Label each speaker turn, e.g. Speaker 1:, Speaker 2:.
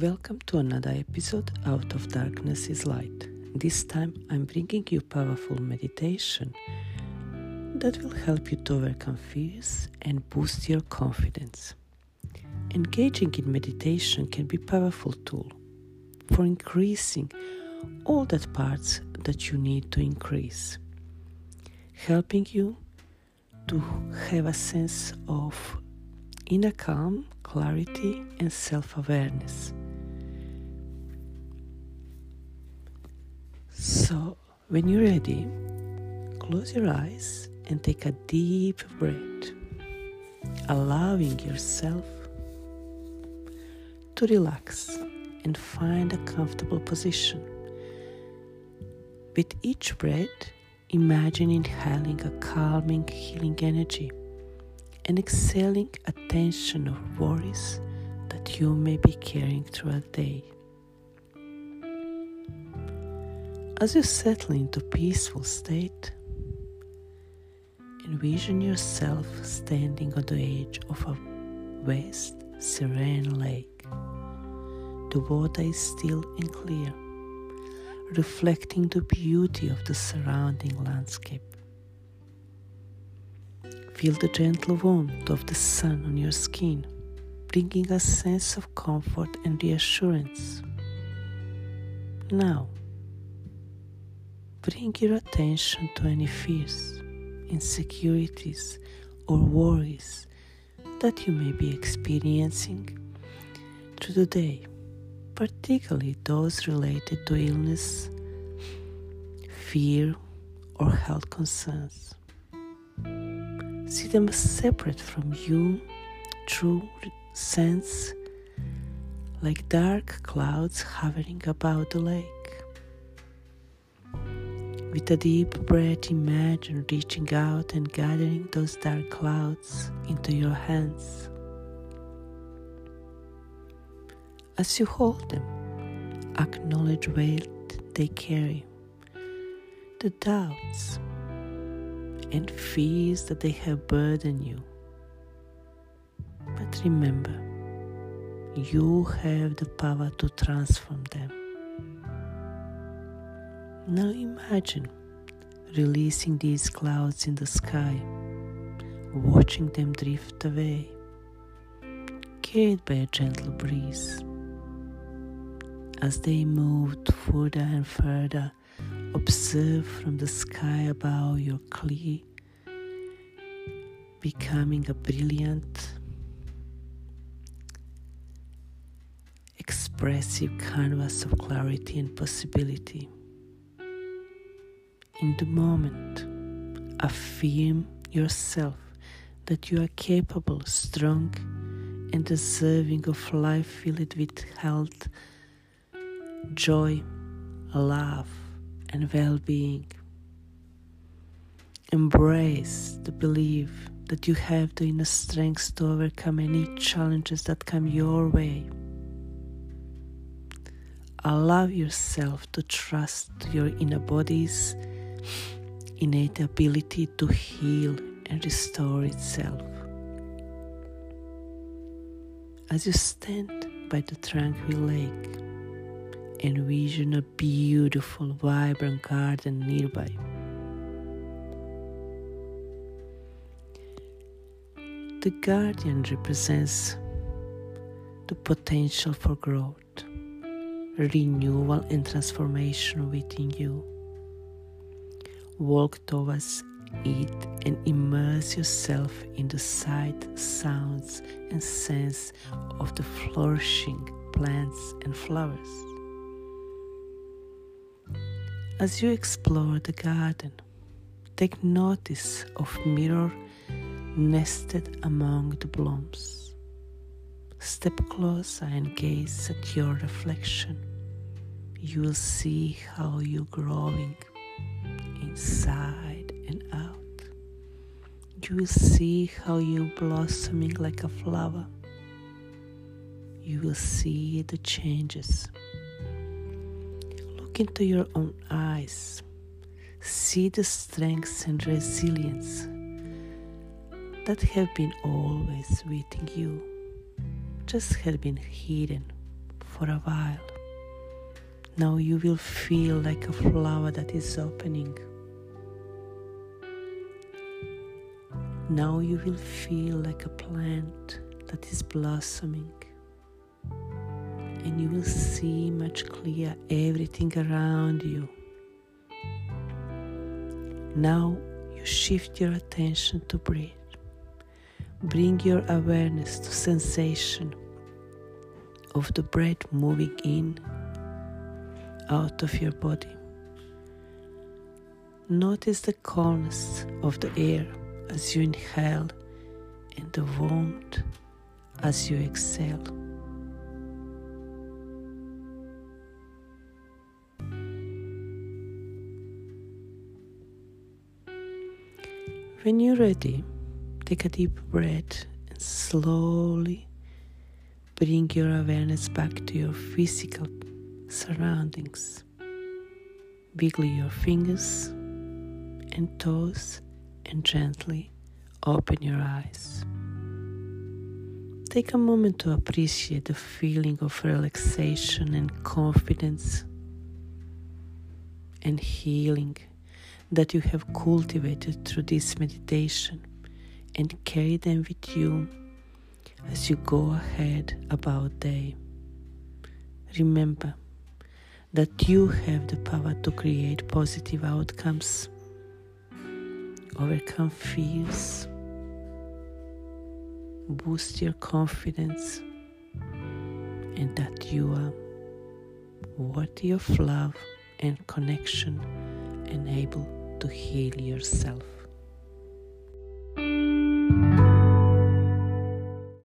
Speaker 1: Welcome to another episode Out of Darkness is Light. This time I'm bringing you powerful meditation that will help you to overcome fears and boost your confidence. Engaging in meditation can be a powerful tool for increasing all that parts that you need to increase, helping you to have a sense of inner calm, clarity, and self So, when you're ready, close your eyes and take a deep breath, allowing yourself to relax and find a comfortable position. With each breath, imagine inhaling a calming, healing energy and exhaling a tension of worries that you may be carrying throughout the day. As you settle into peaceful state, envision yourself standing on the edge of a vast, serene lake. The water is still and clear, reflecting the beauty of the surrounding landscape. Feel the gentle warmth of the sun on your skin, bringing a sense of comfort and reassurance. Now, bring your attention to any fears, insecurities, or worries that you may be experiencing through the day, particularly those related to illness, fear, or health concerns. See them as separate from you, through sense, like dark clouds hovering about the lake. With a deep breath, imagine reaching out and gathering those dark clouds into your hands. As you hold them, acknowledge what they carry the doubts and fears that they have burdened you. But remember, you have the power to transform them. Now imagine releasing these clouds in the sky, watching them drift away, carried by a gentle breeze. As they moved further and further, observe from the sky above your clear, becoming a brilliant, expressive canvas of clarity and possibility in the moment. Affirm yourself that you are capable, strong, and deserving of life filled with health, joy, love, and well being. Embrace the belief that you have the inner strength to overcome any challenges that come your way. Allow yourself to trust your inner body's innate ability to heal and restore itself. As you stand by the tranquil lake, envision a beautiful, vibrant garden nearby. The garden represents the potential for growth, renewal, and transformation within you walk towards it and immerse yourself in the sight, sounds, and sense of the flourishing plants and flowers. As you explore the garden, take notice of mirror nested among the blooms. Step closer and gaze at your reflection. You will see how you're growing inside and out. You will see how you're blossoming like a flower. You will see the changes. Look into your own eyes. See the strengths and resilience that have been always within you, just had been hidden for a while. Now you will feel like a flower that is opening. Now you will feel like a plant that is blossoming. And you will see much clearer everything around you. Now you shift your attention to breathe. Bring your awareness to sensation of the breath moving in out of your body. Notice the coldness of the air as you inhale and the warmth as you exhale. When you're ready, take a deep breath and slowly bring your awareness back to your physical surroundings. Wiggle your fingers and toes and gently open your eyes. Take a moment to appreciate the feeling of relaxation and confidence and healing that you have cultivated through this meditation and carry them with you as you go ahead about day. Remember that you have the power to create positive outcomes, overcome fears, boost your confidence, and that you are worthy of love and connection and able to heal yourself.